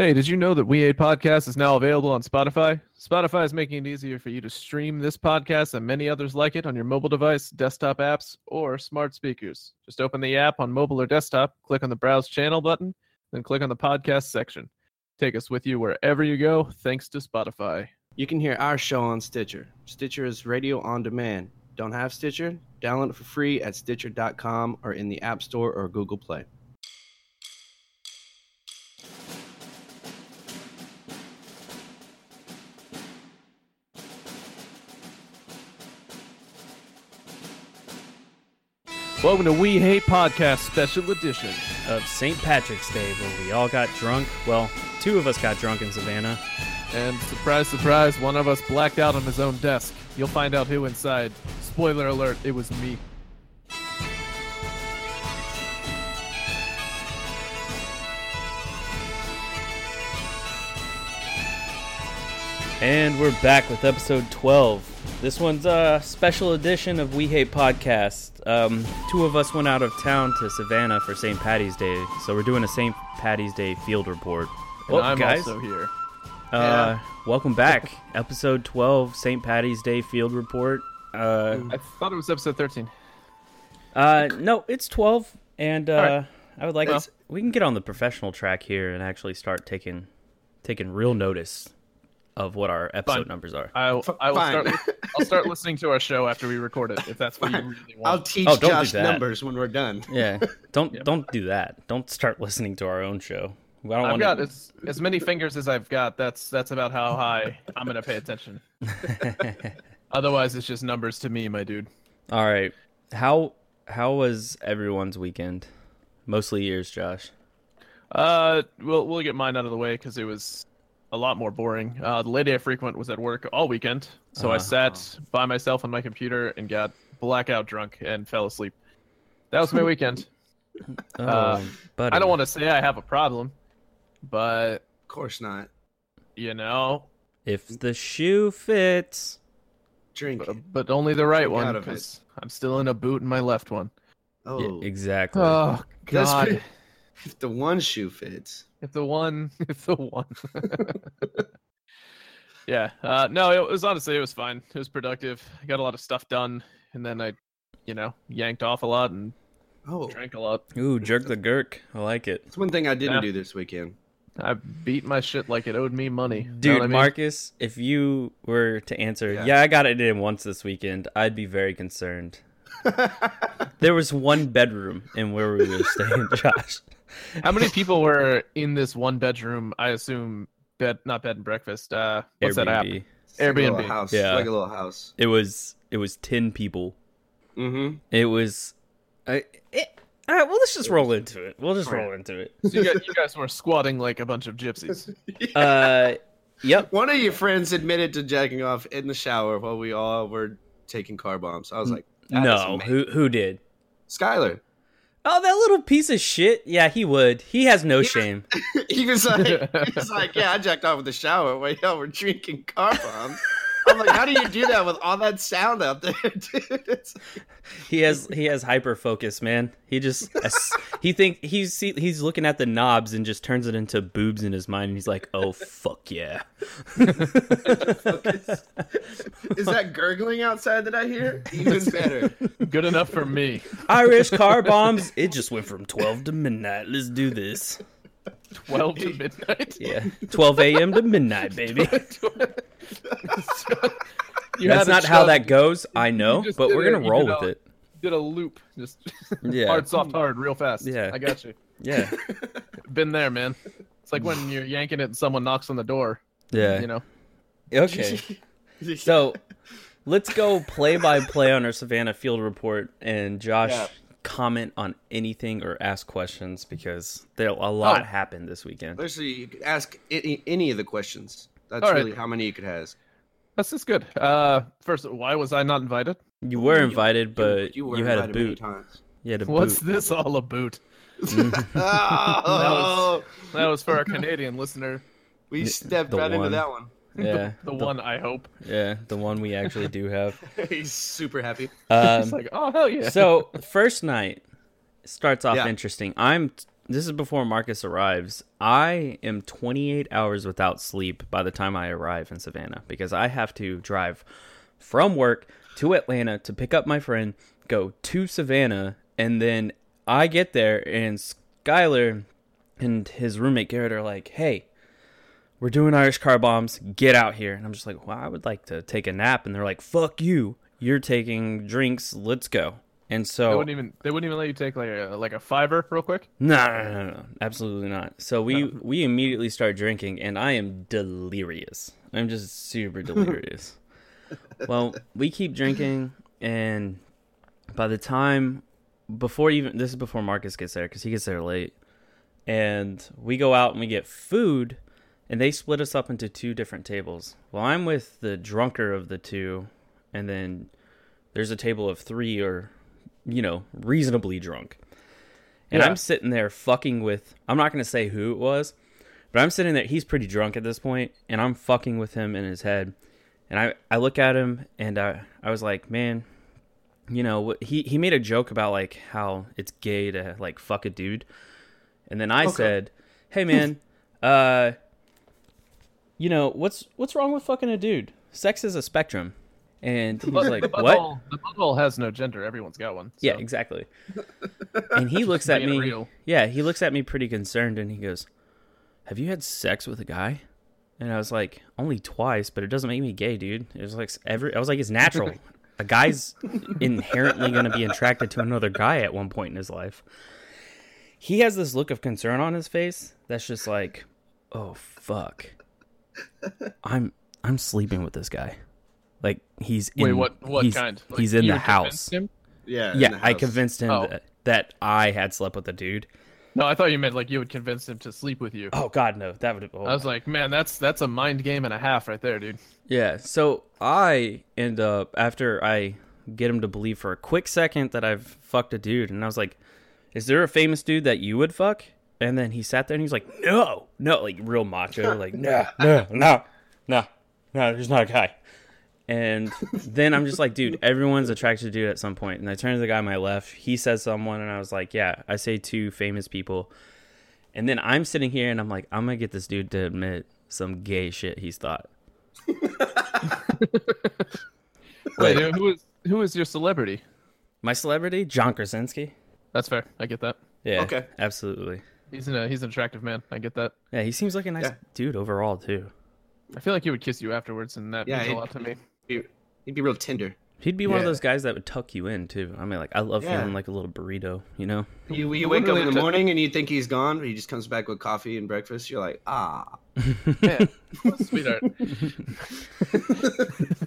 Hey, did you know that We Hate Podcast is now available on Spotify? Spotify is making it easier for you to stream this podcast and many others like it on your mobile device, desktop apps, or smart speakers. Just open the app on mobile or desktop, click on the Browse Channel button, then click on the podcast section. Take us with you wherever you go, thanks to Spotify. You can hear our show on Stitcher. Stitcher is radio on demand. Don't have Stitcher? Download it for free at Stitcher.com or in the App Store or Google Play. Welcome to We Hate Podcast Special Edition. of St. Patrick's Day where we all got drunk. Well, two of us got drunk in Savannah. And surprise, surprise, one of us blacked out on his own desk. You'll find out who inside. Spoiler alert, it was me. And we're back with episode 12. This one's a special edition of We Hate Podcast. Um, two of us went out of town to Savannah for St. Patty's Day, so we're doing a St. Patty's Day field report. And Well, I'm guys, also here. uh, welcome back. episode 12, St. Patty's Day field report. Uh, I thought it was episode 13. uh, no, it's 12, and uh, right. I would like Well- we can get on the professional track here and actually start taking taking real notice of what our episode Fine. numbers are. I, I will fine. start. I'll start listening to our show after we record it, if that's what you really want. I'll teach Oh, don't do Josh that. numbers when we're done. Yeah, don't Yep. don't do that. Don't start listening to our own show. I don't I've want got as, as many fingers as I've got. That's that's about how high I'm gonna pay attention. Otherwise, it's just numbers to me, my dude. All right, how how was everyone's weekend? Mostly yours, Josh. Uh, we'll we'll get mine out of the way because it was a lot more boring. Uh, the lady I frequent was at work all weekend, so I Uh. sat by myself on my computer and got blackout drunk and fell asleep. That was my weekend. Oh, Uh, buddy. I don't want to say I have a problem, but Of course not. you know, If the shoe fits. Drink. but, but only the right Drink one out of it. because I'm still in a boot in my left one. Oh, Yeah, exactly. Oh That's God! pretty- if the one shoe fits. If the one, if the one. yeah. Uh, no, it was honestly it was fine. It was productive. I got a lot of stuff done, and then I, you know, yanked off a lot and Oh, drank a lot. Ooh, jerk the gurk. I like it. that's one thing I didn't Yeah. do this weekend. I beat my shit like it owed me money. Dude, I mean? Marcus, if you were to answer, Yeah. yeah. I got it in once this weekend, I'd be very concerned. There was one bedroom in where we were staying, Josh. How many people were in this one bedroom? I assume bed, not bed and breakfast. Uh, what's that app? Airbnb. It's like a little Airbnb. house. Yeah. Like a little house. It was it was ten people. Mm-hmm. It was. I. It, all right, well, let's just roll into it. We'll just roll into it. So you guys, you guys were squatting like a bunch of gypsies. Uh, yep. One of your friends admitted to jacking off in the shower while we all were taking car bombs. I was like, that is No, amazing. who who did? Skylar. Oh, that little piece of shit. Yeah, he would. He has no shame. he was like, he was like, yeah, I jacked off with the shower while y'all were drinking car bombs. I'm like, how do you do that with all that sound out there, dude? It's, He has he has hyper focus, man. He just he think he's he, he's looking at the knobs and just turns it into boobs in his mind. And he's like, oh fuck yeah. is that gurgling outside that I hear? Even better. Good enough for me. Irish car bombs. It just went from twelve to midnight. Let's do this. Twelve to midnight. Yeah, twelve a.m. to midnight, baby. You That's not how that goes. I know, but we're gonna roll with it. Did a loop, just Yeah. hard, soft, hard, real fast. Yeah. I got you. Yeah, Been there, man. It's like when you're yanking it and someone knocks on the door. yeah. You know. Okay. So let's go play by play on our Savannah field report and Josh Yeah. Comment on anything or ask questions because there a lot Oh. happened this weekend. Literally, you could ask any, any of the questions. That's All right. really how many you could ask. That's just good. Uh, first, why was I not invited? You were invited, but you, were had a invited many boot. times. You had a What's boot. this all about? Oh, That was for our Canadian listener. we stepped the right into that one. Yeah, The one I hope. yeah, the one we actually do have. He's super happy. Um, like, oh hell yeah. so first night starts off Yeah. interesting. I'm this is before Marcus arrives. I am 28 hours without sleep by the time I arrive in Savannah because I have to drive from work to Atlanta to pick up my friend, go to Savannah, and then I get there and Skylar and his roommate Garrett are like, "Hey, we're doing Irish car bombs. Get out here." And I'm just like, "Well, I would like to take a nap." And they're like, "Fuck you. You're taking drinks. Let's go." And so They wouldn't even they wouldn't even let you take like a like a fiver real quick. no, no, no, no, no, absolutely not. So we we immediately start drinking, and I am delirious. I'm just super delirious. well, we keep drinking, and by the time before even this is before Marcus gets there because he gets there late, and we go out and we get food, and they split us up into two different tables. Well, I'm with the drunker of the two, and then there's a table of three or you know reasonably drunk. And Yeah. I'm sitting there fucking with I'm not going to say who it was, but I'm sitting there he's pretty drunk at this point and I'm fucking with him in his head. And I I look at him and I I was like, "Man, you know, he he made a joke about like how it's gay to like fuck a dude." And then I said, "Hey man, uh you know, what's what's wrong with fucking a dude? Sex is a spectrum." And he was like, the "What?" butthole, the butthole has no gender. Everyone's got one. Yeah, exactly. and he looks at me. real. Yeah, he looks at me pretty concerned and he goes, "Have you had sex with a guy?" And I was like, "Only twice, but it doesn't make me gay, dude." It was like every I was like, "It's natural. a guy's inherently going to be attracted to another guy at one point in his life." He has this look of concern on his face that's just like, "Oh fuck. I'm I'm sleeping with this guy." Like he's in, Wait, what? What he's, kind? Like, he's in the house. Him? Yeah. Yeah, the I house. convinced him Oh. that, that I had slept with a dude. No, I thought you meant like you would convince him to sleep with you. Oh God, no, that would. Oh, I was like, man, that's that's a mind game and a half right there, dude. yeah. So I end up after I get him to believe for a quick second that I've fucked a dude, and I was like, "Is there a famous dude that you would fuck?" And then he sat there and he's like, "No, no," like real macho, like, "No, no, no, no, no, there's not a guy." And then I'm just like, dude, everyone's attracted to dude at some point. And I turn to the guy on my left. He says someone, and I was like, yeah, I say two famous people. And then I'm sitting here, and I'm like, I'm gonna get this dude to admit some gay shit he's thought. Wait, who is who is your celebrity? My celebrity, John Krasinski. That's fair. I get that. Yeah, Okay. absolutely. He's an uh, he's an attractive man. I get that. Yeah, he seems like a nice Yeah. dude overall too. I feel like he would kiss you afterwards, and that Yeah, means a lot to me. He'd he'd be real tender. He'd be one of those guys that would tuck you in too. I mean, like I love Yeah. feeling like a little burrito, you know. You, you wake up in the morning and you think he's gone, but he just comes back with coffee and breakfast. You're like, ah. Man, sweetheart.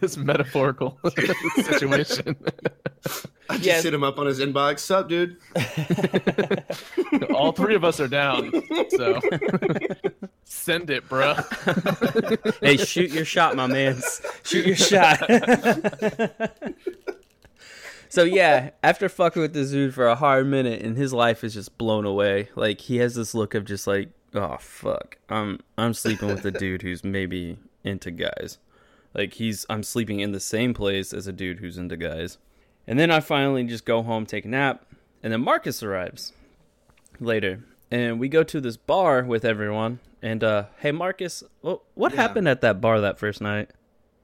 this metaphorical situation. I just Yes. hit him up on his inbox. Sup, dude? All three of us are down, so send it, bruh. hey, shoot your shot, my man. Shoot your shot. so yeah, after fucking with this dude for a hard minute, and his life is just blown away. Like he has this look of just like, oh fuck, I'm I'm sleeping with a dude who's maybe into guys. Like he's I'm sleeping in the same place as a dude who's into guys. And then I finally just go home, take a nap, and then Marcus arrives later, and we go to this bar with everyone. And uh, hey, Marcus, what what Yeah. happened at that bar that first night?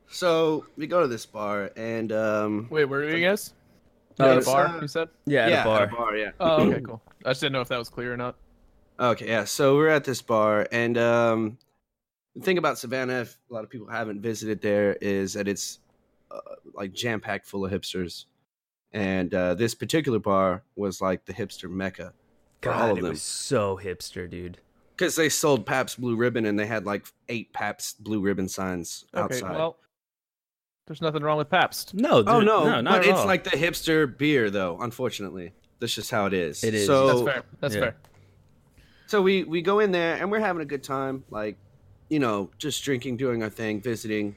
So we go to this bar and um, Wait, where are you guys? Oh, At a bar, uh, you said? Yeah, at yeah, a bar. at a bar, yeah. Oh, okay, cool. I just didn't know if that was clear or not. Okay, yeah. So we're at this bar, and um, the thing about Savannah, if a lot of people haven't visited there, is that it's uh, like jam packed full of hipsters, and uh, this particular bar was like the hipster mecca for God, all of it them was so hipster, dude. because they sold Pabst Blue Ribbon, and they had like eight Pabst Blue Ribbon signs Okay, outside. well, there's nothing wrong with Pabst. No, dude, oh no, no, not but at it's all. like the hipster beer, though. Unfortunately, that's just how it is. It is. So That's fair. That's yeah. fair. so we we go in there and we're having a good time like you know just drinking doing our thing visiting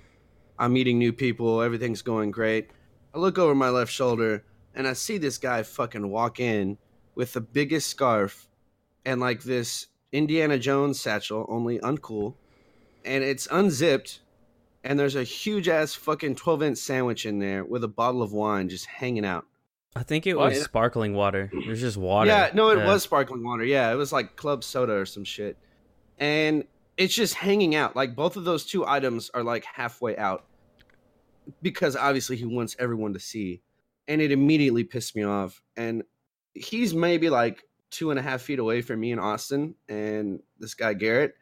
i'm meeting new people everything's going great i look over my left shoulder and i see this guy fucking walk in with the biggest scarf and like this indiana jones satchel only uncool and it's unzipped and there's a huge ass fucking 12 inch sandwich in there with a bottle of wine just hanging out I think it What? was sparkling water. It was just water. Yeah, no, it was sparkling water. Yeah, it was like club soda or some shit. And it's just hanging out. Like both of those two items are like halfway out because obviously he wants everyone to see. And it immediately pissed me off. And he's maybe like two and a half feet away from me and Austin and this guy Garrett.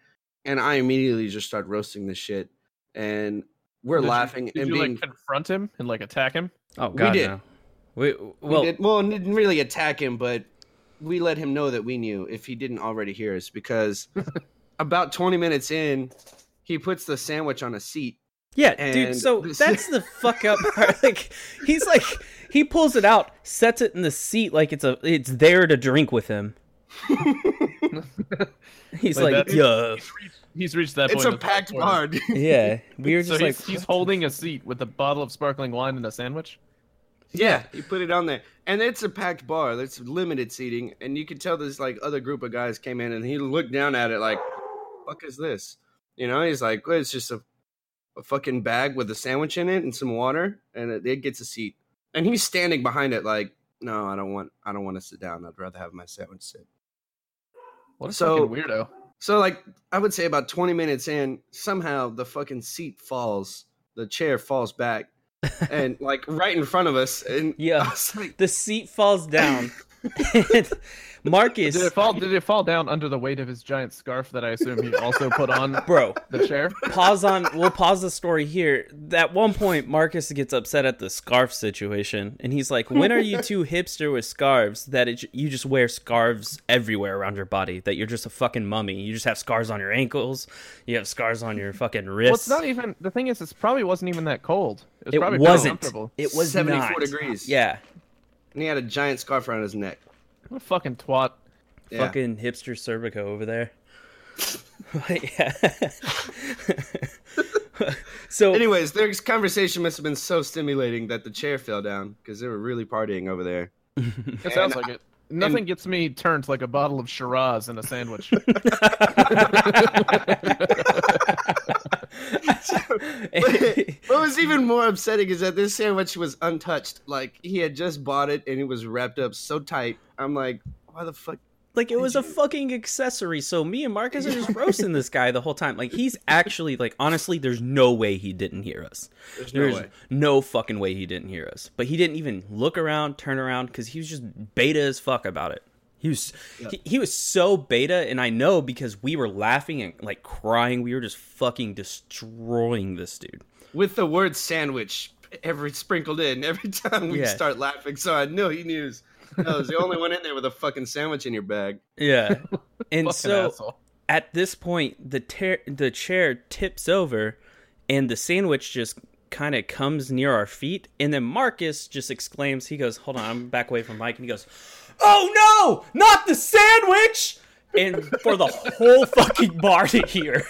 And I immediately just start roasting this shit. And we're Did you- laughing Did and you being like confront him and like attack him? Oh We god, did. no. We We well, did, well, didn't really attack him, but we let him know that we knew if he didn't already hear us because about 20 minutes in, he puts the sandwich on a seat. yeah, and dude. So that's the fuck up part. Like he's like he pulls it out, sets it in the seat like it's a it's there to drink with him. He's Like, like, yeah, He's reached, he's reached that It's point. a packed bar. yeah. We were So just like, he's, he's holding a seat with a bottle of sparkling wine and a sandwich. yeah, he put it on there. And it's a packed bar. There's limited seating. And you could tell this like other group of guys came in and he looked down at it like, fuck is this? You know, he's like, well, it's just a, a fucking bag with a sandwich in it and some water. And it, it gets a seat. And he's standing behind it like, no, I don't want, I don't want to sit down. I'd rather have my sandwich sit. What a So- fucking weirdo. So like I would say about 20 minutes in, somehow the fucking seat falls, the chair falls back, and like right in front of us. And Yeah. Like, the seat falls down. and Marcus, Did it fall? Did it fall down under the weight of his giant scarf that I assume he also put on bro, the chair? pause on. We'll pause the story here. At one point, Marcus gets upset at the scarf situation, and he's like, "When are you two hipster with scarves that it, you just wear scarves everywhere around your body? That you're just a fucking mummy? You just have scars on your ankles. You have scars on your fucking wrists. Well, wrists. it's not even. The thing is, it probably wasn't even that cold. It was it probably pretty wasn't. It was 74 not. degrees. Yeah, and he had a giant scarf around his neck. What a fucking twat. Yeah. fucking hipster cervico over there. yeah. so Anyways, their conversation must have been so stimulating that the chair fell down because they were really partying over there. It sounds And like it. Nothing gets me turned like a bottle of Shiraz in a sandwich. what was even more upsetting is that this sandwich was untouched. Like he had just bought it and it was wrapped up so tight. I'm like, why the fuck? like it was a fucking accessory. So me and Marcus are just roasting this guy the whole time. Like he's actually like honestly, there's no way he didn't hear us. There's no way. no fucking way he didn't hear us. But he didn't even look around, turn around, because he was just beta as fuck about it. He was he, he was so beta, and I know because we were laughing and like crying. We were just fucking destroying this dude. With the word sandwich every sprinkled in every time we Yeah. start laughing. So I knew he knew. I was the only one in there with a fucking sandwich in your bag. Yeah, and so asshole. at this point, the ter- the chair tips over, and the sandwich just kind of comes near our feet, and then Marcus just exclaims, he goes, "Hold on, I'm back away from Mike," and he goes, "Oh no, not the sandwich!" And for the whole fucking bar to hear.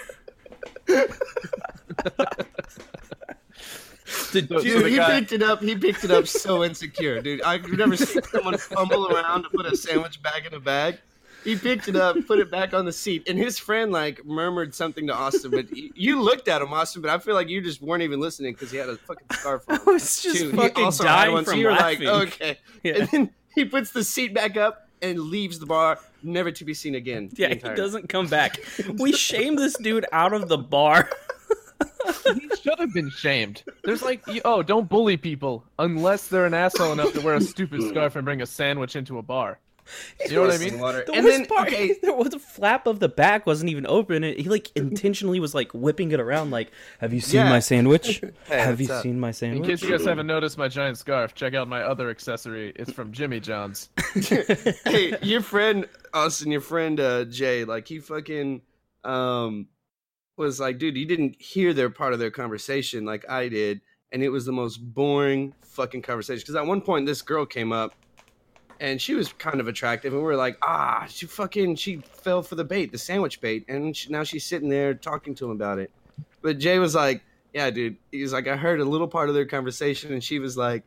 The dude- Dude, the he guy- picked it up. He picked it up so insecure, dude. I've never seen someone fumble around to put a sandwich back in a bag. He picked it up, put it back on the seat, and his friend like murmured something to Austin. But y- you looked at him, Austin. But I feel like you just weren't even listening because he had a fucking scarf on. I was just too. Fucking dying one, so from you were laughing. like, okay. Yeah. And then he puts the seat back up and leaves the bar, never to be seen again. Yeah, he doesn't come back. We shame this dude out of the bar. he should have been shamed. There's like, oh, don't bully people unless they're an asshole enough to wear a stupid scarf and bring a sandwich into a bar. You know what I mean? Water. The And worst then, part, okay, there was the flap of the back wasn't even open. It, he like intentionally was like whipping it around. Like, have you seen Yeah. my sandwich? Hey, have you up? seen my sandwich? In case you guys haven't noticed my giant scarf, check out my other accessory. It's from Jimmy John's. hey, your friend Austin, your friend uh, Jay, like he fucking um was like, dude, you didn't hear their part of their conversation like I did, and it was the most boring fucking conversation. Because at one point, this girl came up, and she was kind of attractive, and we were like, ah, she fucking she fell for the bait, the sandwich bait, and she, now she's sitting there talking to him about it. But Jay was like, yeah, dude, he's like, I heard a little part of their conversation, and she was like,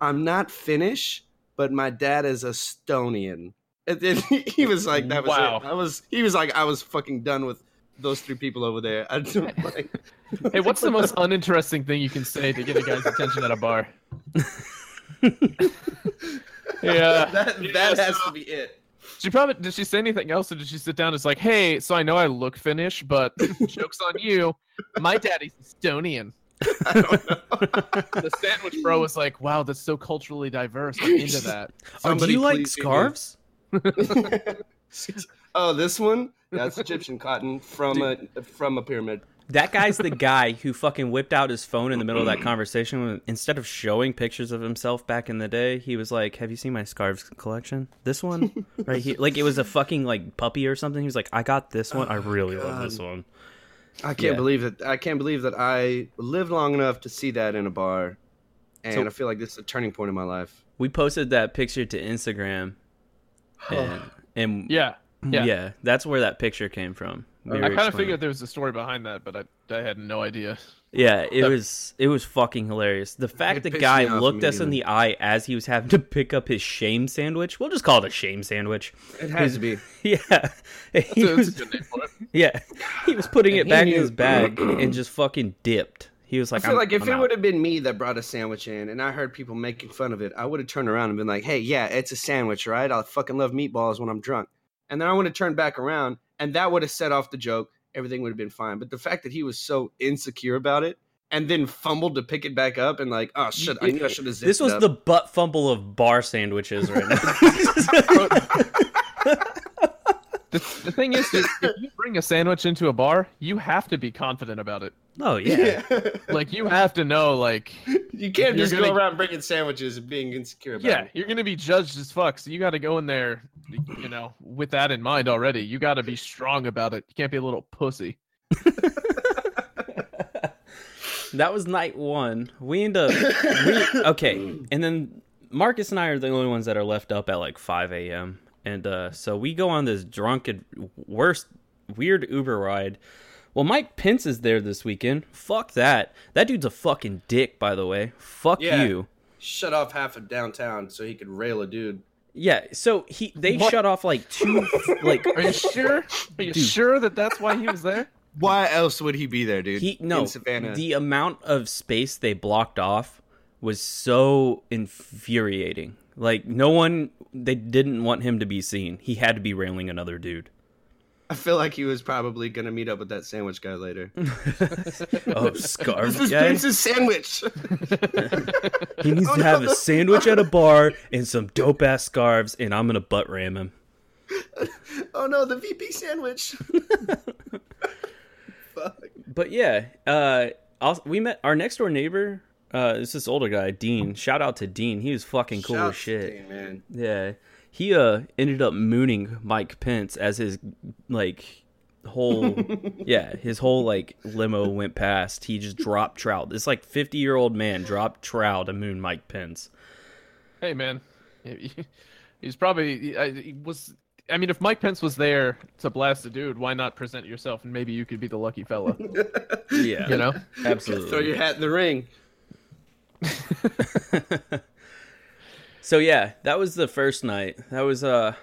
I'm not Finnish but my dad is Estonian. And then he was like, that was Wow. it. I was, he was like, I was fucking done with those three people over there. I don't like, Hey, what's the most uninteresting thing you can say to get a guy's attention at a bar? Yeah. that Yeah, has so- to be it. She probably did. She say anything else, or did she sit down? and It's like, hey, so I know I look Finnish, but jokes on you. My daddy's Estonian. I don't know. The sandwich bro was like, wow, that's so culturally diverse. I'm into that. Oh, do you like scarves? oh, this one? That's Egyptian cotton from a from a pyramid. That guy's the guy who fucking whipped out his phone in the middle of that conversation. Instead of showing pictures of himself back in the day, he was like, "Have you seen my scarves collection? This one right here. Like it was a fucking like puppy or something." He was like, "I got this one. I oh, really love this one." I can't Yeah. believe that. I can't believe that I lived long enough to see that in a bar, and So- I feel like this is a turning point in my life. We posted that picture to Instagram, and, and Yeah. yeah. Yeah. that's where that picture came from. We I kind of figured there was a story behind that, but I, I had no idea. Yeah, it was it was fucking hilarious. The fact It the guy looked us in the eye as he was having to pick up his shame sandwich. We'll just call it a shame sandwich. It has to be. Yeah, he So was, it's a good name for it. yeah, he was putting it he back in his bag and just fucking dipped. He was like, I'm- like if I'm it would have been me that brought a sandwich in, and I heard people making fun of it, I would have turned around and been like, "Hey, yeah, it's a sandwich, right? I fucking love meatballs when I'm drunk." And then I would have turned back around, and that would have set off the joke. Everything would have been fine. But the fact that he was so insecure about it, and then fumbled to pick it back up, and like, "Oh shit, I knew I should have." Zipped. This was the butt fumble of bar sandwiches right now. The, the thing is, if you bring a sandwich into a bar, you have to be confident about it. oh yeah. Like you have to know, like, you can't just gonna- go around bringing sandwiches and being insecure about yeah, it. you're gonna be judged as fuck. So you got to go in there, you know, with that in mind already. You got to be strong about it. You can't be a little pussy. that was night one. We end up we okay, and then Marcus and I are the only ones that are left up at like five a.m. And uh, so we go on this drunken, worst, weird Uber ride. Well, Mike Pence is there this weekend. Fuck that. That dude's a fucking dick, by the way. Fuck Yeah. you. Shut off half of downtown so he could rail a dude. Yeah. So he they What? shut off like two like Are you sure? Are you Dude. sure that that's why he was there? Why else would he be there, dude? He no, in Savannah. the amount of space they blocked off was so infuriating. Like no one, they didn't want him to be seen. He had to be railing another dude. I feel like he was probably gonna meet up with that sandwich guy later. Oh, scarf this is guy. Vince's sandwich. He needs Oh, to no, have a no. sandwich at a bar and some dope ass scarves, and I'm gonna butt ram him. oh no, the VP sandwich. Fuck. But yeah, uh, also, we met our next door neighbor. Uh, it's this older guy, Dean. Shout out to Dean. He was fucking cool Shout as shit. to you, man. Yeah. He uh ended up mooning Mike Pence as his like whole yeah, his whole like limo went past. He just dropped trout. This like 50-year-old man dropped trout to moon Mike Pence. Hey, man, he's probably I- he was. I mean, if Mike Pence was there to blast a dude, why not present yourself and maybe you could be the lucky fella? Yeah. You know? Absolutely. Throw your hat in the ring. So yeah, that was the first night. That was uh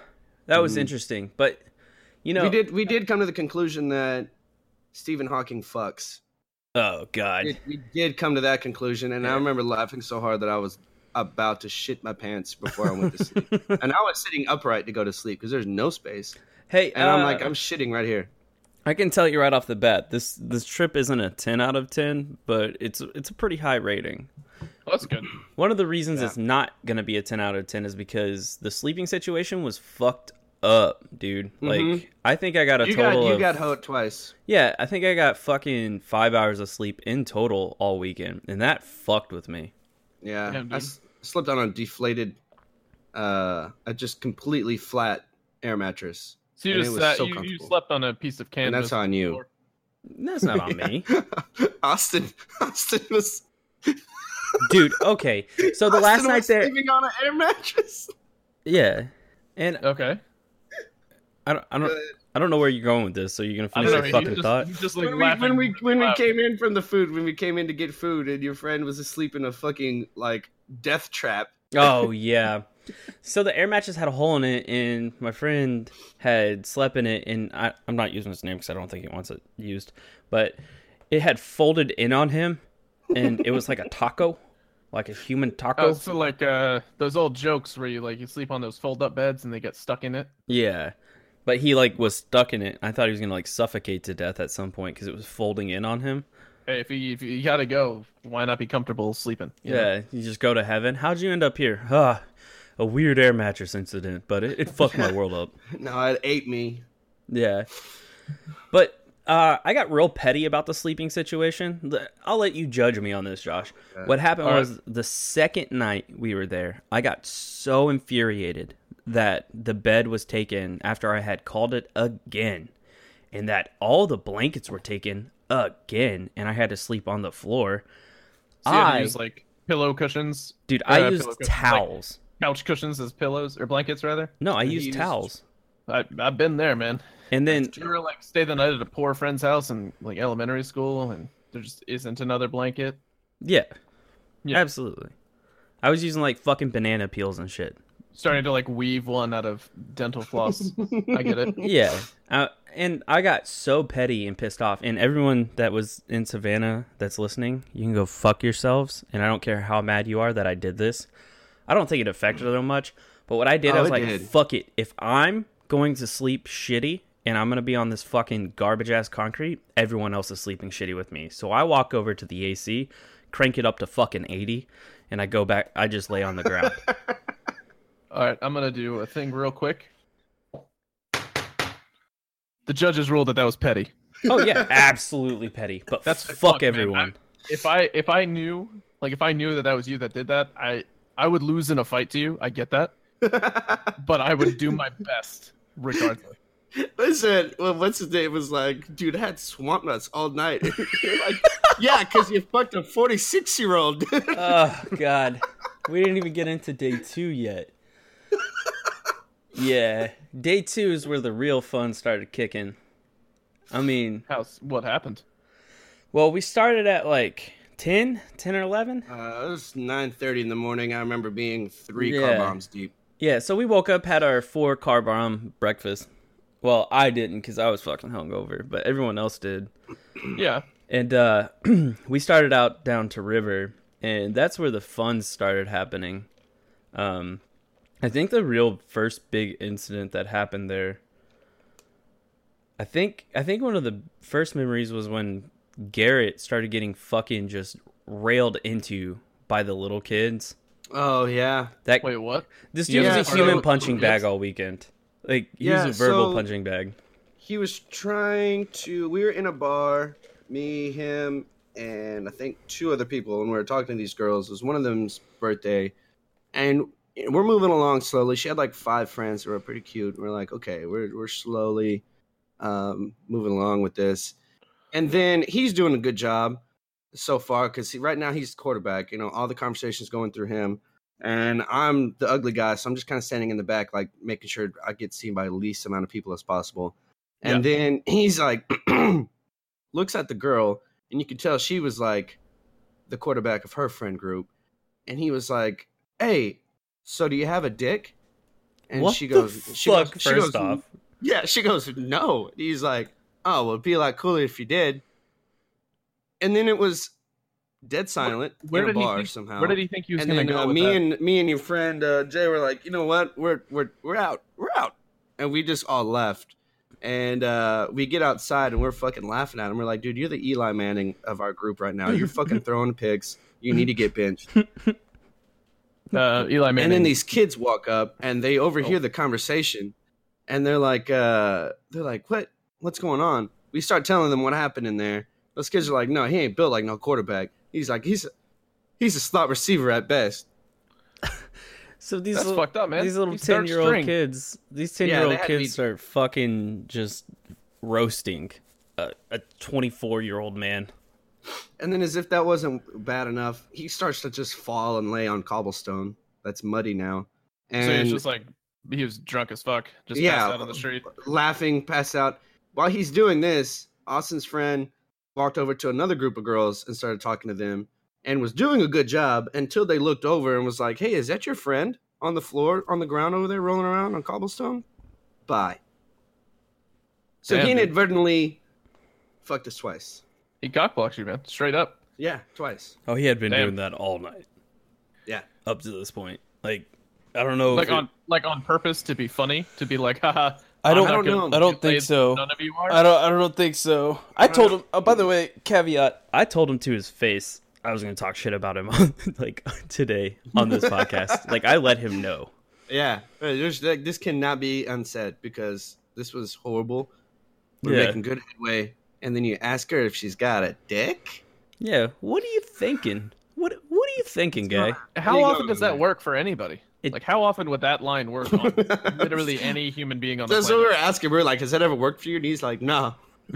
that was interesting. But you know We did we did come to the conclusion that Stephen Hawking fucks. Oh god. We, we did come to that conclusion, and I remember laughing so hard that I was about to shit my pants before I went to sleep. and I was sitting upright to go to sleep because there's no space, Hey, and I'm uh, like I'm shitting right here. I can tell you right off the bat, this this trip isn't a 10 out of 10, but it's it's a pretty high rating. Well, that's good. One of the reasons Yeah. it's not going to be a 10 out of 10 is because the sleeping situation was fucked up, dude. Like I think I got a Mm-hmm. You got total you of got hoed twice. Yeah, I think I got fucking 5 hours of sleep in total all weekend, and that fucked with me. Yeah, Damn, I slept on a deflated, uh, a just completely flat air mattress. So you And it just was sat, so you, you slept on a piece of And canvas. that's on you. That's not on me. Austin, Austin was Dude, okay. So the last night there sleeping on an air mattress. Yeah. And Okay. I don't I don't I don't know where you're going with this, so you're going to I finish don't know. your fucking just, thought. just like when we, when we when we came in from the food, when we came in to get food, and your friend was asleep in a fucking like death trap. Oh yeah. So the air mattress had a hole in it, and my friend had slept in it, and I, I'm not using his name because I don't think he wants it used, but it had folded in on him, and it was like a taco, like a human taco. Oh, so like uh, those old jokes where you like you sleep on those fold up beds and they get stuck in it. Yeah, but he like was stuck in it. I thought he was gonna like suffocate to death at some point because it was folding in on him. Hey, if you if you gotta go, why not be comfortable sleeping? you know? Yeah, you just go to heaven. How'd you end up here? Ah, a weird air mattress incident, but it, it fucked my world up. No, it ate me. Yeah, but uh, I got real petty about the sleeping situation. I'll let you judge me on this, Josh. What happened All right. was the second night we were there, I got so infuriated that the bed was taken after I had called it again, and that all the blankets were taken again, and I had to sleep on the floor. So you had to I, use like pillow cushions, dude, uh, I used cushions, like- towels. couch cushions as pillows or blankets rather. no, I used used- towels, I I've been there, man. And then you ever like stay the night at a poor friend's house in like elementary school and there just isn't another blanket? yeah, Yeah. absolutely. I was using like fucking banana peels and shit. Starting to like weave one out of dental floss. I get it. Yeah. Uh, and I got so petty and pissed off. And everyone that was in Savannah that's listening, you can go fuck yourselves. And I don't care how mad you are that I did this. I don't think it affected them much. But what I did, I Oh, was like, did. fuck it. If I'm going to sleep shitty and I'm going to be on this fucking garbage ass concrete, everyone else is sleeping shitty with me. So I walk over to the AC, crank it up to fucking 80, and I go back. I just lay on the ground. All right, I'm gonna do a thing real quick. The judges ruled that that was petty. oh, yeah. Absolutely petty. But That's fuck fuck, man. everyone. If I if I knew like if I knew that that was you that did that, I I would lose in a fight to you. I get that, but I would do my best regardless. Listen, well, what's his name was like, dude, I had swamp nuts all night. Like, yeah, because you fucked a 46 year old. oh god we didn't even get into day two yet yeah day two is where the real fun started kicking i mean How's what happened? well we started at like 10 10 or 11 Uh, it was 9:30 in the morning. I remember being three Yeah. car bombs deep. yeah so we woke up had our four carb bomb breakfast well i didn't because i was fucking hungover but everyone else did. Yeah, and uh we started out down to river and that's where the fun started happening. Um i think the real first big incident that happened there i think i think one of the first memories was when garrett started getting fucking just railed into by the little kids. Oh yeah, that wait, what? this dude Yeah, was a human punching bag all weekend like he Yeah, was a verbal so- punching bag he was trying to. We were in a bar, me, him, and I think two other people, and we were talking to these girls. It was one of them's birthday, and we're moving along slowly. She had like five friends who were pretty cute. We're like, okay, we're we're slowly um, moving along with this, and then he's doing a good job so far because right now he's quarterback. You know, all the conversations going through him. And I'm the ugly guy, so I'm just kind of standing in the back, like making sure I get seen by the least amount of people as possible. And then he's like, looks at the girl, and you could tell she was like the quarterback of her friend group. And he was like, "Hey, so do you have a dick?" And what she goes, she fuck goes, she first goes, off yeah, she goes, no. He's like, oh, well, it'd be a lot cooler if you did. And then it was dead silent Where in a bar think? somehow. Where did he think he was and then go uh, me that? and me and your friend uh, Jay were like, you know what? We're we're we're out. We're out. And we just all left. And uh, we get outside and we're fucking laughing at him. We're like, dude, you're the Eli Manning of our group right now. You're fucking throwing picks. You need to get benched. uh, Eli Manning. And then these kids walk up and they overhear the conversation, and they're like, uh, they're like, what, what's going on? We start telling them what happened in there. Those kids are like, no, he ain't built like no quarterback. He's like, he's, he's a slot receiver at best. So these That's little, fucked up, man. These little ten year old kids, these ten year old kids me- start fucking just roasting a a twenty four year old man. And then, as if that wasn't bad enough, he starts to just fall and lay on cobblestone that's muddy now, so and he's just like he was drunk as fuck, just Yeah. passed out on the street. laughing, pass out. While he's doing this, Austin's friend walked over to another group of girls and started talking to them and was doing a good job until they looked over and was like, Hey, is that your friend on the floor, on the ground over there, rolling around on cobblestone? Bye. So Damn, he dude. inadvertently fucked us twice. He cockblocked you, man, straight up. Yeah, twice. Oh, he had been Damn. doing that all night. Yeah, up to this point. Like I don't know. like if it- on like on purpose to be funny, to be like, haha. I don't- I'm not I don't gonna know. I don't think so. None of you are. I don't. I don't think so. I told him. Oh, by the way, caveat. I told him to his face. I was going to talk shit about him on like today on this podcast. Like I let him know. Yeah, uh, there's, like, this cannot be unsaid because this was horrible. We're Yeah. making good headway, and then you ask her if she's got a dick. Yeah. What are you thinking? What What are you thinking, guy? How often does that work for anybody? It- like how often would that line work on literally any human being on the That's what we planet? were asking. We are like, "Has that ever worked for you?" And he's like, "No."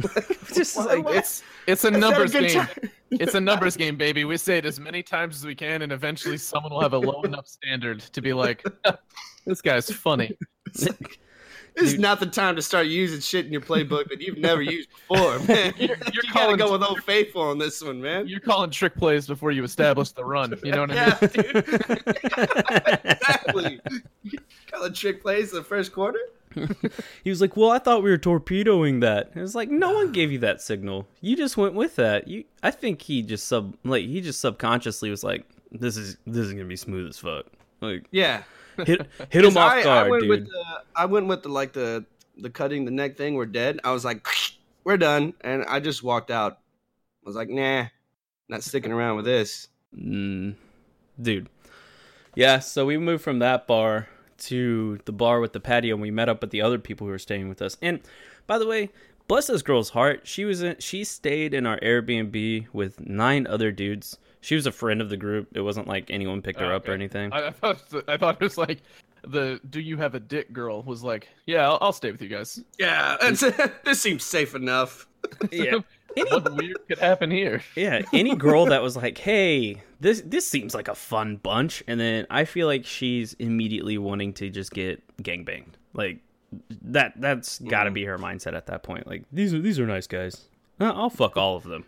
Just What- like what? It's it's a Is numbers good game. time? It's a numbers game, baby. We say it as many times as we can, and eventually someone will have a low enough standard to be like, "This guy's funny." This is not the time to start using shit in your playbook that you've never used before, man. You're- you're you calling- gotta go with Old Faithful on this one, man. You're calling trick plays before you establish the run. You know what I yeah, mean? dude. exactly. Call it trick plays the first quarter. he was like, "Well, I thought we were torpedoing that." It was like, no one gave you that signal. You just went with that. You, I think he just sub like he just subconsciously was like, "This is this is gonna be smooth as fuck." Like Yeah, hit hit him off I, guard, I went dude. with the, I went with the like the the cutting the neck thing. We're dead. I was like, we're done, and I just walked out. I was like, nah, not sticking around with this. Mm, dude. Yeah, so we moved from that bar to the bar with the patio, and we met up with the other people who were staying with us. And by the way, bless this girl's heart, she was in, she stayed in our Airbnb with nine other dudes. She was a friend of the group. It wasn't like anyone picked her Oh, up or anything. I, I thought I thought it was like the "Do you have a dick?" girl was like, "Yeah, I'll, I'll stay with you guys." Yeah, that's, this seems safe enough. yeah. what weird could happen here? Yeah, any girl that was like, "Hey, this this seems like a fun bunch," and then I feel like she's immediately wanting to just get gang banged. Like that that's got to be her mindset at that point. Like these are these are nice guys. Uh, I'll fuck all of them.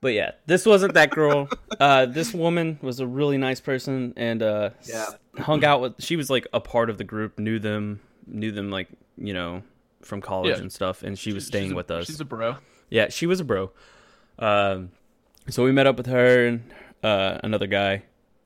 But yeah, this wasn't that girl. Uh, this woman was a really nice person and uh, Yeah. hung out with. She was like a part of the group, knew them, knew them like you know from college Yeah. and stuff, and she was staying a- with us. She's a bro. Yeah, she was a bro. Um, so we met up with her and uh, another guy,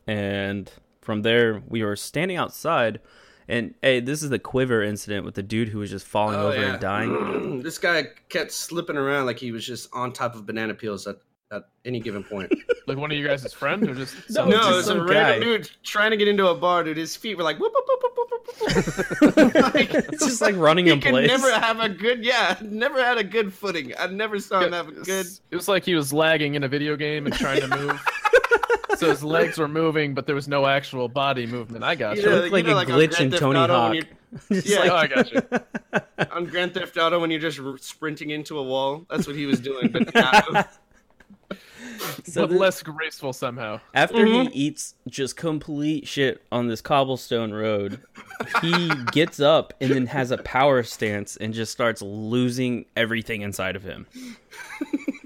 and from there we were standing outside. And hey, this is the quiver incident with the dude who was just falling Oh, over yeah. and dying. this guy kept slipping around like he was just on top of banana peels at, at any given point. Like one of you guys' friend or just No, some- no, just it was a random guy. dude trying to get into a bar, dude. His feet were like whoop whoop whoop whoop whoop whoop. whoop. Like, It's just like running he in could place. never have a good yeah, never had a good footing. I never saw him have a good It was like he was lagging in a video game and trying to move. So his legs were moving, but there was no actual body movement. I got You you. know, looked like you know, a like glitch in Tony Auto Hawk. Yeah. like- oh, I got you. on Grand Theft Auto when you're just sprinting into a wall. That's what he was doing. But not, so but the- less graceful somehow. After Mhm. he eats just complete shit on this cobblestone road, he gets up and then has a power stance and just starts losing everything inside of him.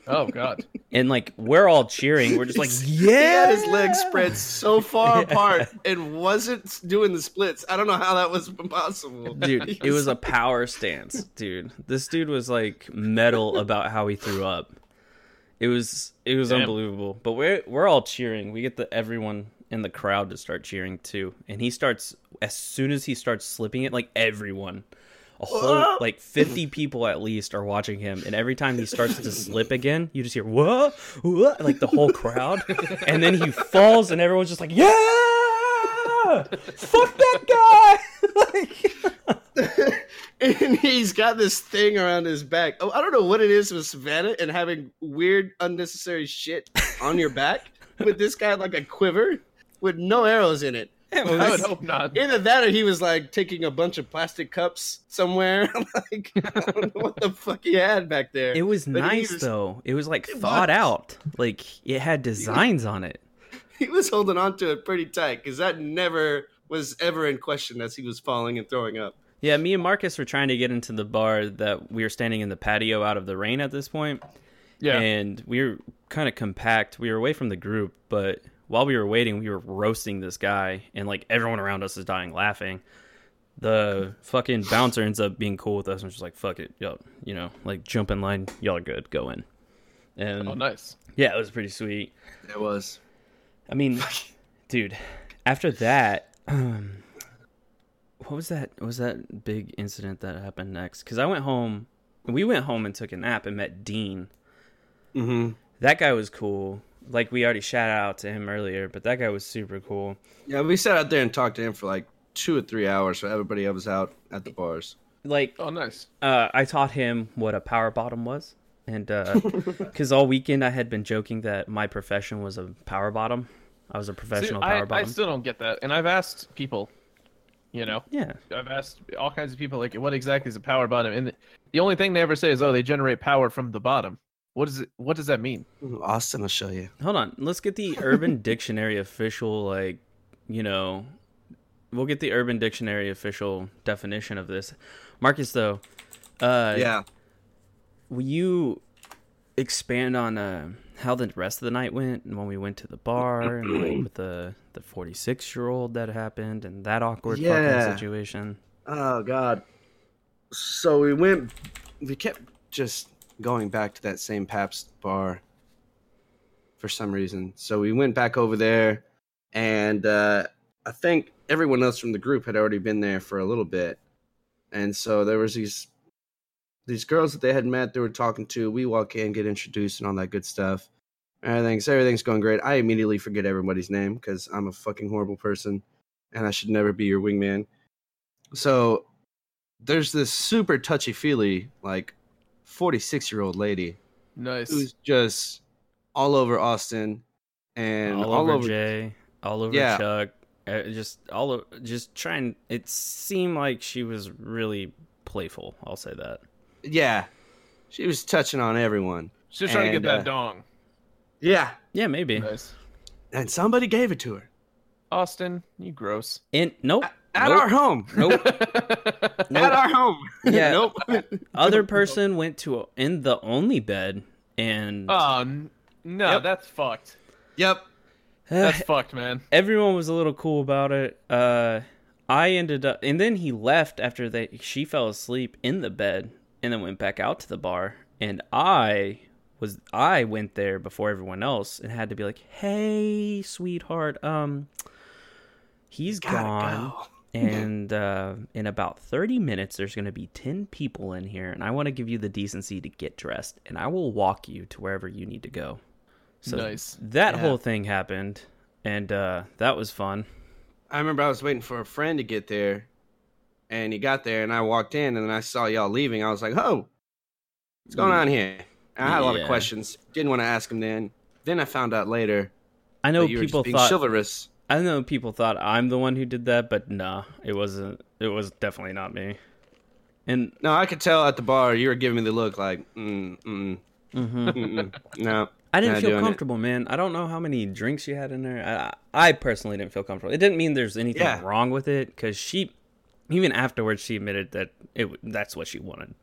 Oh God. And like we're all cheering, we're just like, he yeah. had his legs spread so far apart and wasn't doing the splits. I don't know how that was possible. Dude, it was a power stance, dude. This dude was like metal about how he threw up. It was it was Damn. unbelievable. But we're we're all cheering. We get the everyone in the crowd to start cheering too. And he starts as soon as he starts slipping it, like everyone, a whole like fifty people at least are watching him. And every time he starts to slip again, you just hear what, what, like the whole crowd. And then he falls, and everyone's just like, yeah, fuck that guy. like, and he's got this thing around his back. Oh, I don't know what it is with Savannah and having weird, unnecessary shit on your back. with this guy like a quiver with no arrows in it. I would hope not. Either that or he was like taking a bunch of plastic cups somewhere. like I don't know what the fuck he had back there. It was But nice was- though. It was like It thought was. out. Like it had designs on it. He was holding on to it pretty tight because that never was ever in question as he was falling and throwing up. Yeah, me and Marcus were trying to get into the bar that we were standing in the patio out of the rain at this point. Yeah. And we were kind of compact. We were away from the group, but while we were waiting, we were roasting this guy, and like everyone around us is dying laughing. The fucking bouncer ends up being cool with us and was just like, fuck it. Y'all, you know, like jump in line. Y'all are good. Go in. And oh, nice. yeah, it was pretty sweet. It was. I mean, dude, after that, um, what was that? What was that big incident that happened next? Because I went home. We went home and took a nap and met Dean. Mm-hmm. That guy was cool. Like we already shout out to him earlier, but that guy was super cool. Yeah, we sat out there and talked to him for like two or three hours. So everybody else was out at the bars. Like Oh, nice. uh, I taught him what a power bottom was, and because all weekend I had been joking that my profession was a power bottom. I was a professional I, power I bottom. I still don't get that, and I've asked people. You know, yeah, I've asked all kinds of people like, what exactly is a power bottom? And the only thing they ever say is, oh, they generate power from the bottom. What is it? What does that mean? Ooh, Austin will show you. hold on. Let's get the Urban Dictionary official, like, you know, we'll get the Urban Dictionary official definition of this. Marcus, though, uh, Yeah. will you expand on uh, how the rest of the night went and when we went to the bar and like with the the 46 year old that happened and that awkward Yeah. fucking situation Oh God. So we went. We kept just going back to that same Pabst bar for some reason. So we went back over there, and uh, I think everyone else from the group had already been there for a little bit, and so there was these these girls that they had met. They were talking to. We walk in, get introduced, and all that good stuff. Everything's everything's going great. I immediately forget everybody's name because I'm a fucking horrible person, and I should never be your wingman. So there's this super touchy feely like 46 year old lady Nice. who's just all over Austin and all, over, Jay, all over Yeah. Chuck, uh, just all of, just trying. It seemed like she was really playful. I'll say that. yeah, she was touching on everyone. She's trying to get that uh, dong. Yeah, Yeah, maybe. Nice. and somebody gave it to her Austin, you gross. And nope, at nope, our home. nope. At our home. Yeah. nope. Other person went to in the only bed, and Oh no, Yep. that's fucked. Yep. That's fucked, man. everyone was a little cool about it. Uh, I ended up, and then he left after they she fell asleep in the bed, and then went back out to the bar, and I was I went there before everyone else and had to be like, "Hey, sweetheart, um, he's Gotta gone." go. And uh, in about 30 minutes, there's going to be 10 people in here, and I want to give you the decency to get dressed, and I will walk you to wherever you need to go. So Nice. that Yeah. whole thing happened, and uh, that was fun. I remember I was waiting for a friend to get there, and he got there, and I walked in, and then I saw y'all leaving. I was like, "Oh, what's going on here?" And I had a lot of questions. Didn't want to ask him then. Then I found out later I know that you were people thought chivalrous. I know people thought I'm the one who did that, but nah, it wasn't. It was definitely not me. And No, I could tell at the bar you were giving me the look like, mm, mm, mhm. mm, mm. no. I didn't feel doing it. comfortable, man. I don't know how many drinks you had in there. I, I personally didn't feel comfortable. It didn't mean there's anything Yeah. wrong with it because she, even afterwards, she admitted that it that's what she wanted.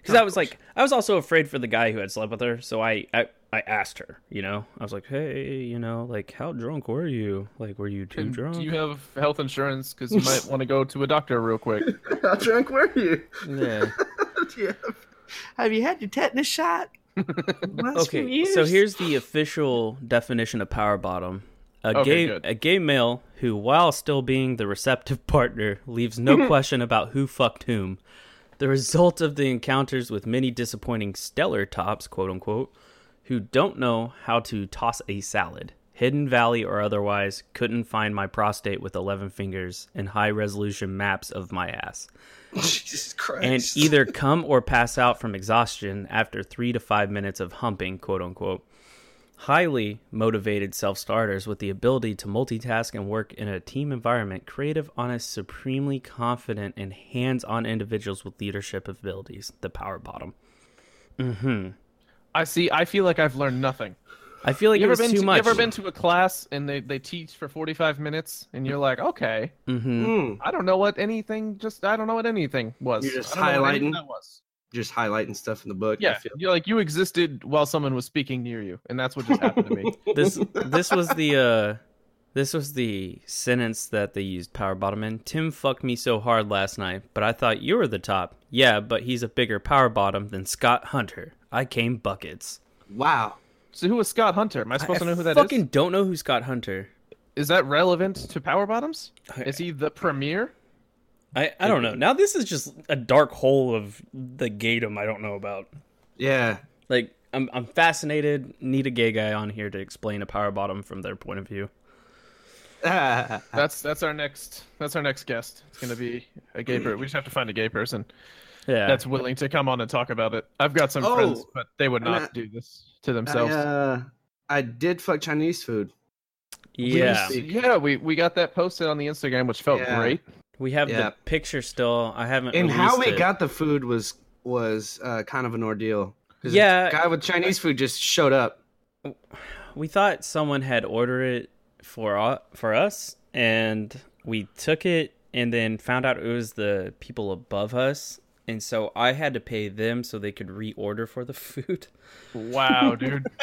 Because I was like, I was also afraid for the guy who had slept with her, so I, I I asked her. You know, I was like, hey, you know, like how drunk were you? Like, were you too And drunk? Do you have health insurance? Because you might want to go to a doctor real quick. How drunk were you? Yeah. Yeah. Have you had your tetanus shot? Okay, so here's the official definition of power bottom. A Okay, gay good. a gay male who, while still being the receptive partner, leaves no question about who fucked whom. The result of the encounters with many disappointing stellar tops, quote unquote, who don't know how to toss a salad. Hidden Valley or otherwise, couldn't find my prostate with 11 fingers and high resolution maps of my ass Jesus Christ. and either come or pass out from exhaustion after three to five minutes of humping, quote unquote. Highly motivated self starters with the ability to multitask and work in a team environment, creative, honest, supremely confident, and hands on individuals with leadership abilities, the power bottom. Mm hmm I see. I feel like I've learned nothing. I feel like you it ever was been too to, much. You ever been to a class and they, they teach for forty five minutes and you're like, okay, hmm Mm, I don't know what anything. Just I don't know what anything was. You're just I don't know what any of highlighting? that was. just highlighting stuff in the book. I Yeah, feel. you're like you existed while someone was speaking near you, and that's what just happened to me. this this was the uh this was the sentence that they used power bottom in. Tim fucked me so hard last night, but I thought you were the top. Yeah, but he's a bigger power bottom than Scott Hunter. I came buckets. Wow. So who was Scott Hunter? Am I supposed I to know who that is? I fucking don't know who Scott Hunter. Is that relevant to Power Bottoms? Is he the premier? I, I don't know. Now this is just a dark hole of the gaydom I don't know about. Yeah. Like I'm I'm fascinated. Need a gay guy on here to explain a power bottom from their point of view. That's that's our next that's our next guest. It's gonna be a gay person. We just have to find a gay person Yeah. that's willing to come on and talk about it. I've got some Oh, friends, but they would not I- do this to I, themselves. uh, I did fuck Chinese food. yeah. we- yeah, we we got that posted on the Instagram, which felt Yeah. great. We have Yeah. the picture still. I haven't. And how we it. got the food was was uh, kind of an ordeal. Yeah. the guy with Chinese food just showed up. we thought someone had ordered it for u- for us, and we took it, and then found out it was the people above us, and so I had to pay them so they could reorder for the food. Wow, dude.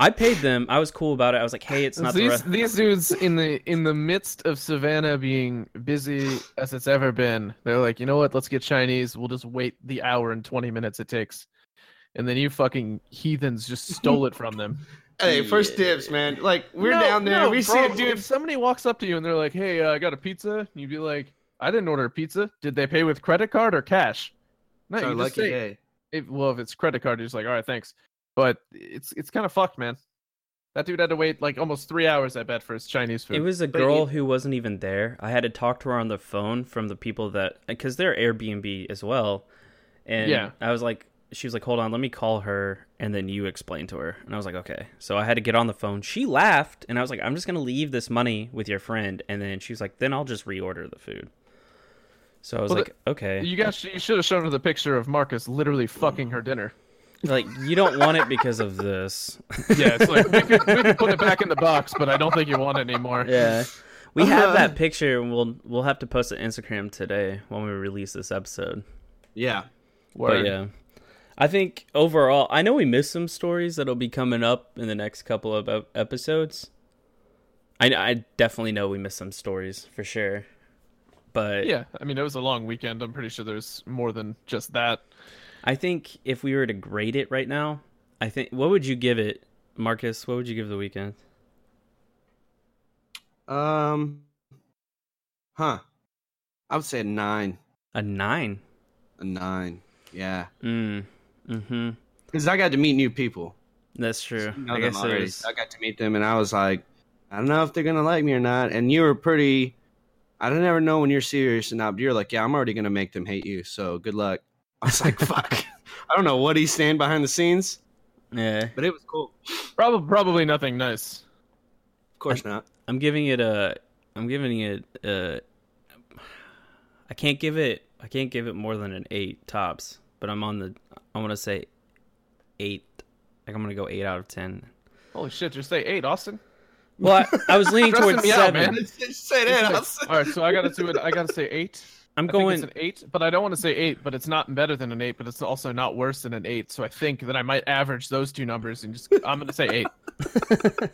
I paid them. I was cool about it. I was like, "Hey, it's not the these rest." these dudes in the in the midst of Savannah being busy as it's ever been, they're like, you know what? Let's get Chinese. We'll just wait the hour and twenty minutes it takes, and then you fucking heathens just stole it from them. Hey, first dibs, man. Like we're No, down there, no, we see bro, a dude. If somebody walks up to you and they're like, "Hey, uh, I got a pizza," and you'd be like, "I didn't order a pizza. Did they pay with credit card or cash?" No, So you just lucky say, day. if, well, if it's credit card, you're just like, "All right, thanks." But it's it's kind of fucked, man. That dude had to wait like almost three hours, I bet, for his Chinese food. It was a But girl it- who wasn't even there. I had to talk to her on the phone from the people that because they're Airbnb as well, and Yeah. I was like, she was like, "Hold on, let me call her," and then you explain to her, and I was like, "Okay." So I had to get on the phone. She laughed, and I was like, "I'm just gonna leave this money with your friend," and then she was like, "Then I'll just reorder the food." So I was Well, like, "Okay." You guys, you should have shown her the picture of Marcus literally fucking her dinner. like you don't want it because of this. Yeah, it's like we could, we could put it back in the box, but I don't think you want it anymore. Yeah. We have that picture, and we'll we'll have to post it on Instagram today when we release this episode. Yeah. Word. But yeah, I think overall, I know we missed some stories that'll be coming up in the next couple of episodes. I I definitely know we missed some stories for sure. But Yeah, I mean it was a long weekend. I'm pretty sure there's more than just that. I think if we were to grade it right now, I think what would you give it, Marcus? What would you give the weekend? Um. Huh. I would say a nine. A nine. A nine. Yeah. Mm. Mm-hmm. Because I got to meet new people. That's true. I guess it I got to meet them, and I was like, I don't know if they're gonna like me or not. And you were pretty. I don't ever know when you're serious or not, but you're like, yeah, I'm already gonna make them hate you. So good luck. I was like, fuck. I don't know what he's saying behind the scenes, Yeah. but it was cool. Probably probably nothing nice. Of course not. I'm giving it a. I'm giving it a. I can't give it. I can't give it more than an eight tops. But I'm on the. I want to say eight. Like I'm gonna go eight out of ten. Holy shit, just say eight, Austin. Well, I, I was leaning towards me out, seven. man. Say that. I'll say- All right, so I gotta do it. I gotta say eight. I'm I think going. it's an eight, but I don't want to say eight. But it's not better than an eight, but it's also not worse than an eight. So I think that I might average those two numbers and just. I'm gonna say eight.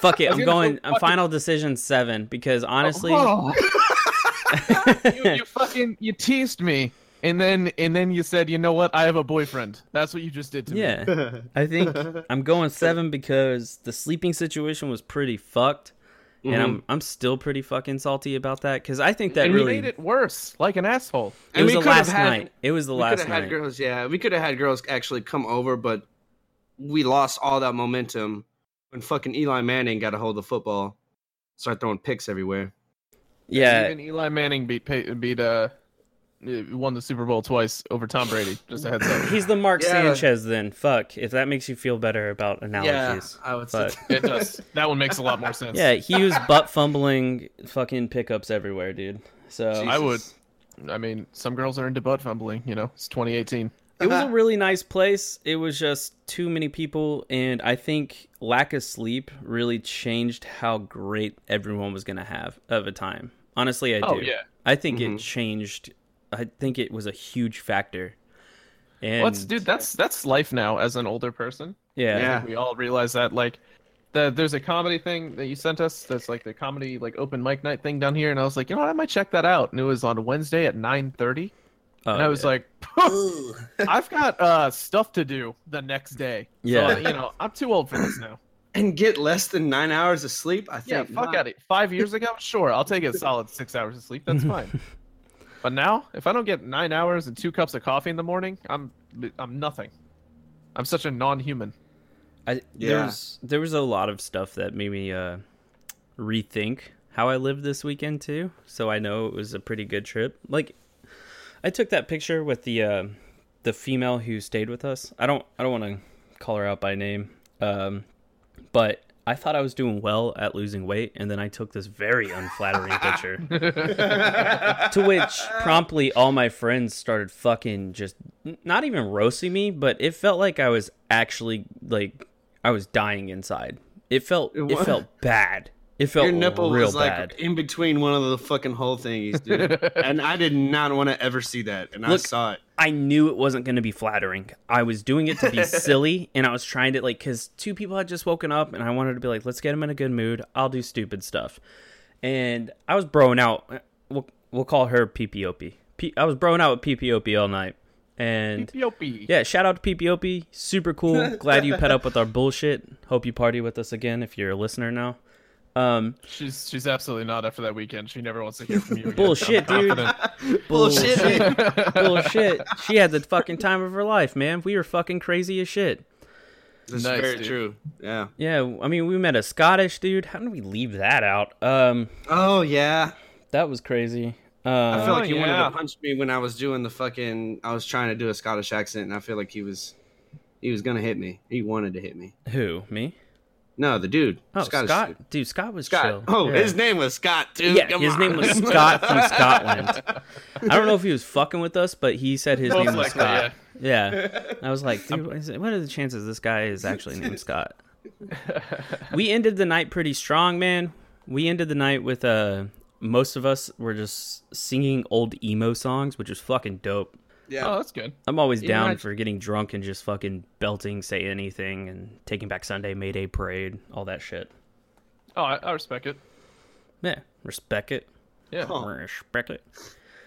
Fuck it. I was I'm gonna going. go I'm fucking- final decision seven because honestly, Oh. you, you fucking you teased me, and then and then you said, you know what? I have a boyfriend. That's what you just did to me. yeah, I think I'm going seven because the sleeping situation was pretty fucked, and I'm I'm still pretty fucking salty about that because I think that and really made it worse, like an asshole. It And was the last had- night. It was the we last could have night. had girls. Yeah, we could have had girls actually come over, but we lost all that momentum when fucking Eli Manning got a hold of the football, start throwing picks everywhere. yeah, Even Eli Manning beat Pey- beat uh won the Super Bowl twice over Tom Brady. Just a heads up. he's the Mark Yeah. Sanchez. Then fuck if that makes you feel better about analogies. Yeah, I would say. It does. That one makes a lot more sense. yeah, he was butt fumbling fucking pickups everywhere, dude. So I would. I mean, some girls are into butt fumbling. You know, it's 2018. it was a really nice place. It was just too many people, and I think lack of sleep really changed how great everyone was gonna have of a time. Honestly, I do. Oh yeah. I think Mhm. it changed. I think it was a huge factor. And What's dude? That's that's life now as an older person. yeah, Yeah. We all realize that. Like, the, there's a comedy thing that you sent us. That's like the comedy like open mic night thing down here, and I was like, you know, what, I might check that out. And it was on Wednesday at 9:30. Oh, and I was yeah. like, I've got uh, stuff to do the next day. Yeah. so, you know, I'm too old for this now. and get less than nine hours of sleep. I Yeah, think. fuck not. out it. Five years ago, sure, I'll take a solid six hours of sleep. That's fine. But now, if I don't get nine hours and two cups of coffee in the morning, I'm I'm nothing. I'm such a non-human. I, Yeah. there was there was a lot of stuff that made me uh, rethink how I lived this weekend too. So I know it was a pretty good trip. Like I took that picture with the uh, the female who stayed with us. I don't I don't want to call her out by name, um, but I thought I was doing well at losing weight, and then I took this very unflattering picture. to which promptly all my friends started fucking just not even roasting me, but it felt like I was actually like I was dying inside. It felt it What? felt bad. It felt Your nipple real was like bad. in between one of the fucking hole thingies, dude. and I did not want to ever see that, and I saw it. I knew it wasn't going to be flattering. I was doing it to be silly, and I was trying to like because two people had just woken up, and I wanted to be like, let's get them in a good mood. I'll do stupid stuff, and I was broing out. Uh, we'll we'll call her PPOP. P- I was broing out with PPOP all night, and Ethiopia. yeah, shout out to PPOP. Super cool. Glad you pet up with our bullshit. Hope you party with us again if you're a listener now. Um, She's she's absolutely not after that weekend. She never wants to hear from you. Again. Bullshit, dude. Bullshit. bullshit. She had the fucking time of her life, man. We were fucking crazy as shit. That's Nice, very dude. true. Yeah. Yeah, I mean, we met a Scottish dude. How did we leave that out? Um, Oh yeah. that was crazy. I Uh, feel like he wanted to punch me when I was doing the fucking. I was trying to do a Scottish accent, and I feel like he was, he was gonna hit me. He wanted to hit me. who? Me? No, the dude. Oh, Scottish Scott. dude. Dude, Scott was Scott. chill. Oh, Yeah. his name was Scott too. Yeah, Come his on. name was Scott from Scotland. I don't know if he was fucking with us, but he said his Most name was likely, Scott. Yeah. I was like, dude, what is it- what are the chances this guy is actually named Scott? we ended the night pretty strong, man. We ended the night with uh most of us were just singing old emo songs, which was fucking dope. Yeah. Oh, that's good. I'm always Yeah, down I- for getting drunk and just fucking belting "Say Anything" and taking back Sunday, Mayday Parade, all that shit. Oh, I, I respect it. Yeah, respect it. Yeah, Huh. Respect it.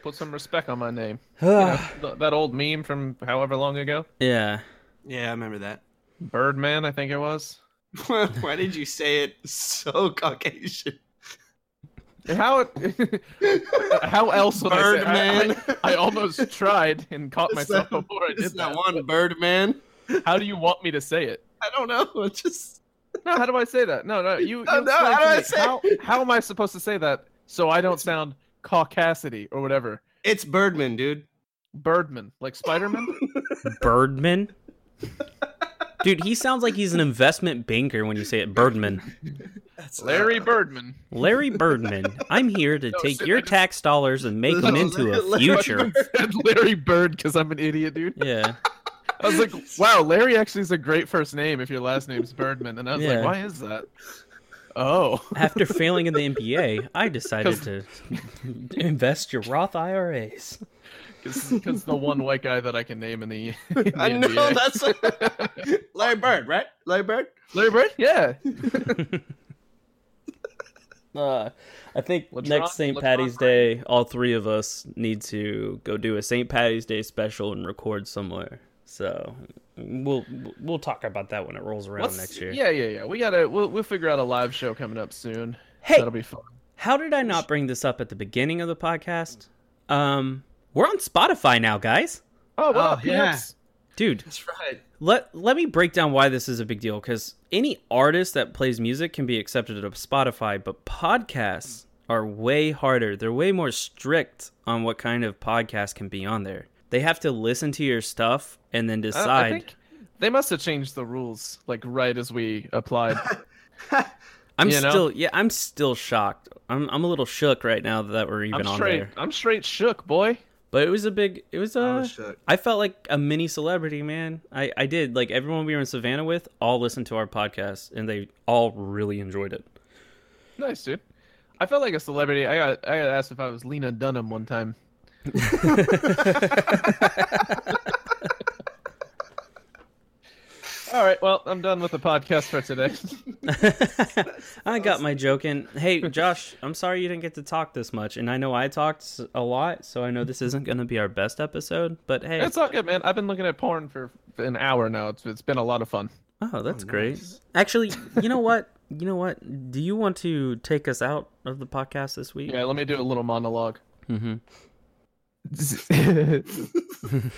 put some respect on my name. You know, th- that old meme from however long ago, yeah. Yeah, I remember that. Birdman, I think it was. Why did you say it so Caucasian? How how else would I say? I, Birdman. I, I almost tried and caught It's myself that- before I did that that. one Birdman. How do you want me to say it? I don't know. It's just No, how do I say that? No, no, you. you Oh, no, how do I say how, how am I supposed to say that so I don't sound caucasity or whatever? it's Birdman, dude. Birdman, like Spider-Man. Birdman. Dude, he sounds like he's an investment banker when you say it. Birdman. That's Larry Birdman. Larry Birdman. I'm here to No, take shit, your just- tax dollars and make them into a Larry future. said Larry Bird because I'm an idiot, dude. Yeah. I was like, wow, Larry actually is a great first name if your last name's Birdman. And I was Yeah. like, why is that? Oh. After failing in the NBA, I decided to invest your Roth IRAs. Because the one white guy that I can name in the, in the I know NBA. that's Larry Bird, right? Larry Bird. Larry Bird? Yeah. Uh, I think Latron- next St. Patty's Brady? Day, all three of us need to go do a St. Patty's Day special and record somewhere. So we'll we'll talk about that when it rolls around What's- next year. Yeah, yeah, yeah. We gotta we'll we'll figure out a live show coming up soon. Hey, That'll be fun. how did I not bring this up at the beginning of the podcast? Um, we're on Spotify now, guys. Oh, what Oh, yeah. peeps? Dude, That's right. let let me break down why this is a big deal because any artist that plays music can be accepted at Spotify, but podcasts are way harder. They're way more strict on what kind of podcast can be on there. They have to listen to your stuff and then uh, I- decide. I think they must have changed the rules like right as we applied. I'm you know? still yeah, I'm still shocked. I'm I'm a little shook right now that we're even I'm on straight. there. I'm straight shook, boy. But it was a big it was a I uh, was. I felt like a mini celebrity, man. I, I did. Like everyone we were in Savannah with all listened to our podcast and they all really enjoyed it. Nice, dude. I felt like a celebrity. I got I got asked if I was Lena Dunham one time. All right, well, I'm done with the podcast for today. I got my joke in. Hey, Josh, I'm sorry you didn't get to talk this much, and I know I talked a lot, so I know this isn't going to be our best episode. But hey, it's all good, man. I've been looking at porn for an hour now. It's it's been a lot of fun. oh, that's great. Actually, you know what? You know what? Do you want to take us out of the podcast this week? Yeah, let me do a little monologue. Mm-hmm.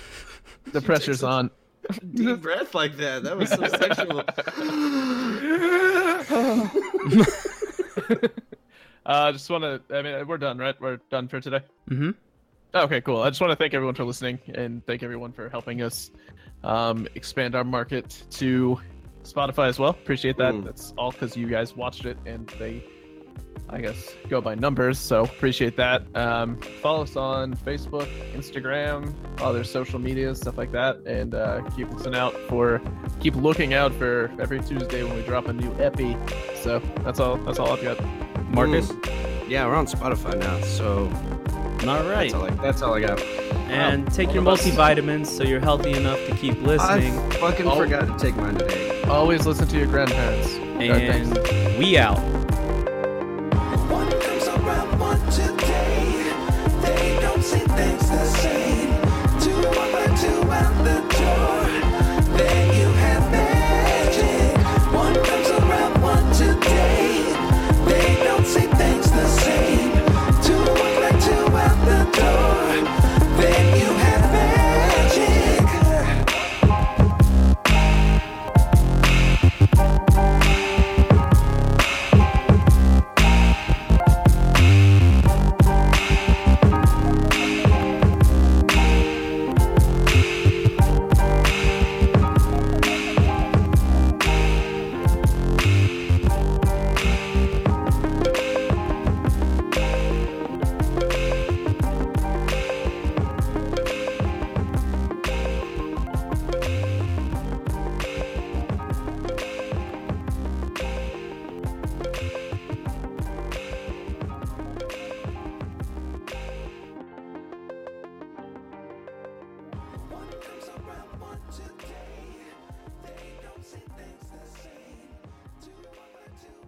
the pressure's on. Deep breath like that. That was so sexual. uh, just want to. I mean, we're done, right? We're done for today. Mm-hmm. Okay, cool. I just want to thank everyone for listening and thank everyone for helping us um, expand our market to Spotify as well. Appreciate that. Mm. That's all because you guys watched it and they, I guess, go by numbers. So appreciate that. Um, follow us on Facebook, Instagram, other social media, stuff like that, and uh, keep listening out for, keep looking out for every Tuesday when we drop a new epi. So that's all. That's all I've got. Marcus. Yeah, we're on Spotify now, so All right. that's all I, that's all I got. And take all your of us. multivitamins so you're healthy enough to keep listening. I fucking Oh. forgot to take mine today. Always listen to your grandparents. All right, thanks. and we out.